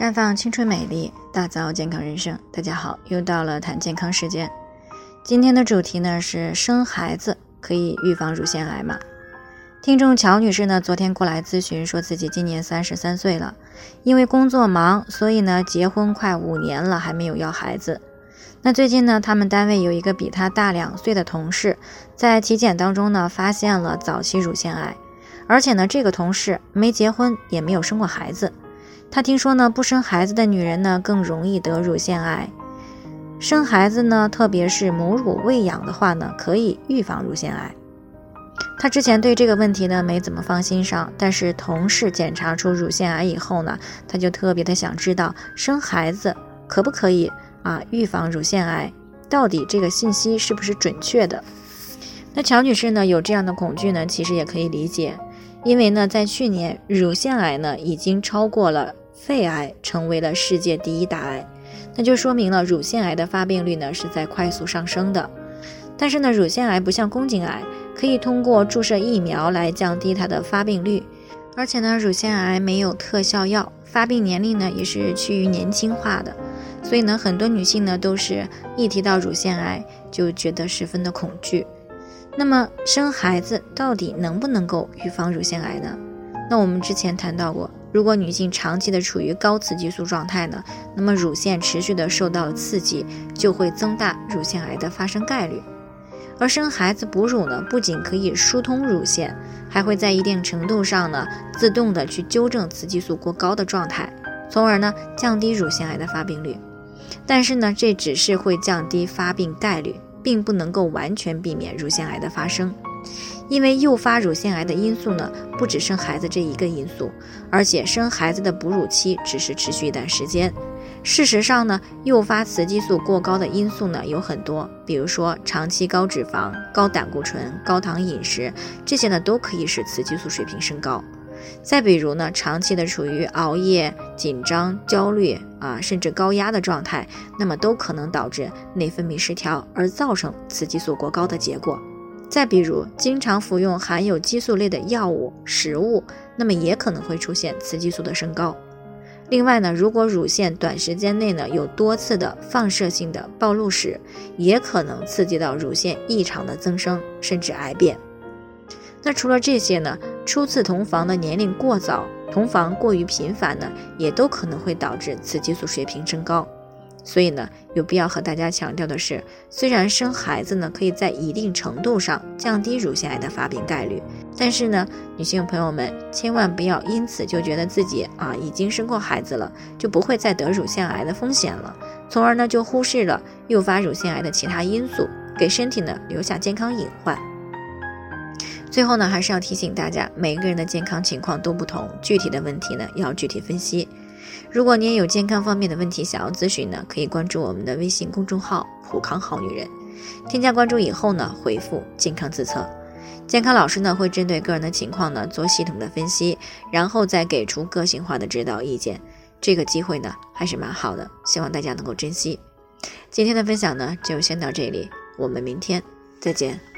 绽放青春美丽，打造健康人生。大家好，又到了谈健康时间。今天的主题呢是生孩子可以预防乳腺癌吗？听众乔女士呢昨天过来咨询，说自己今年三十三岁了，因为工作忙，所以呢结婚快五年了还没有要孩子。那最近呢，他们单位有一个比她大两岁的同事，在体检当中呢发现了早期乳腺癌，而且呢这个同事没结婚，也没有生过孩子。他听说呢，不生孩子的女人呢更容易得乳腺癌。生孩子呢，特别是母乳喂养的话呢，可以预防乳腺癌。他之前对这个问题呢没怎么放心上，但是同事检查出乳腺癌以后呢，他就特别的想知道生孩子可不可以啊预防乳腺癌？到底这个信息是不是准确的？那乔女士呢有这样的恐惧呢，其实也可以理解，因为呢在去年乳腺癌呢已经超过了。肺癌成为了世界第一大癌，那就说明了乳腺癌的发病率呢是在快速上升的。但是呢，乳腺癌不像宫颈癌，可以通过注射疫苗来降低它的发病率，而且呢，乳腺癌没有特效药，发病年龄呢也是趋于年轻化的。所以呢，很多女性呢都是一提到乳腺癌就觉得十分的恐惧。那么生孩子到底能不能够预防乳腺癌呢？那我们之前谈到过。如果女性长期的处于高雌激素状态呢，那么乳腺持续的受到刺激，就会增大乳腺癌的发生概率。而生孩子哺乳呢，不仅可以疏通乳腺，还会在一定程度上呢，自动的去纠正雌激素过高的状态，从而呢降低乳腺癌的发病率。但是呢，这只是会降低发病概率，并不能够完全避免乳腺癌的发生。因为诱发乳腺癌的因素呢，不止生孩子这一个因素，而且生孩子的哺乳期只是持续一段时间。事实上呢，诱发雌激素过高的因素呢有很多，比如说长期高脂肪、高胆固醇、高糖饮食，这些呢都可以使雌激素水平升高。再比如呢，长期的处于熬夜、紧张、焦虑啊，甚至高压的状态，那么都可能导致内分泌失调，而造成雌激素过高的结果。再比如，经常服用含有激素类的药物、食物，那么也可能会出现雌激素的升高。另外呢，如果乳腺短时间内呢有多次的放射性的暴露史，也可能刺激到乳腺异常的增生，甚至癌变。那除了这些呢，初次同房的年龄过早，同房过于频繁呢，也都可能会导致雌激素水平升高。所以呢，有必要和大家强调的是，虽然生孩子呢可以在一定程度上降低乳腺癌的发病概率，但是呢，女性朋友们千万不要因此就觉得自己啊已经生过孩子了，就不会再得乳腺癌的风险了，从而呢就忽视了诱发乳腺癌的其他因素，给身体呢留下健康隐患。最后呢，还是要提醒大家，每个人的健康情况都不同，具体的问题呢要具体分析。如果你也有健康方面的问题想要咨询呢，可以关注我们的微信公众号“普康好女人”。添加关注以后呢，回复“健康自测”，健康老师呢会针对个人的情况呢做系统的分析，然后再给出个性化的指导意见。这个机会呢还是蛮好的，希望大家能够珍惜。今天的分享呢就先到这里，我们明天再见。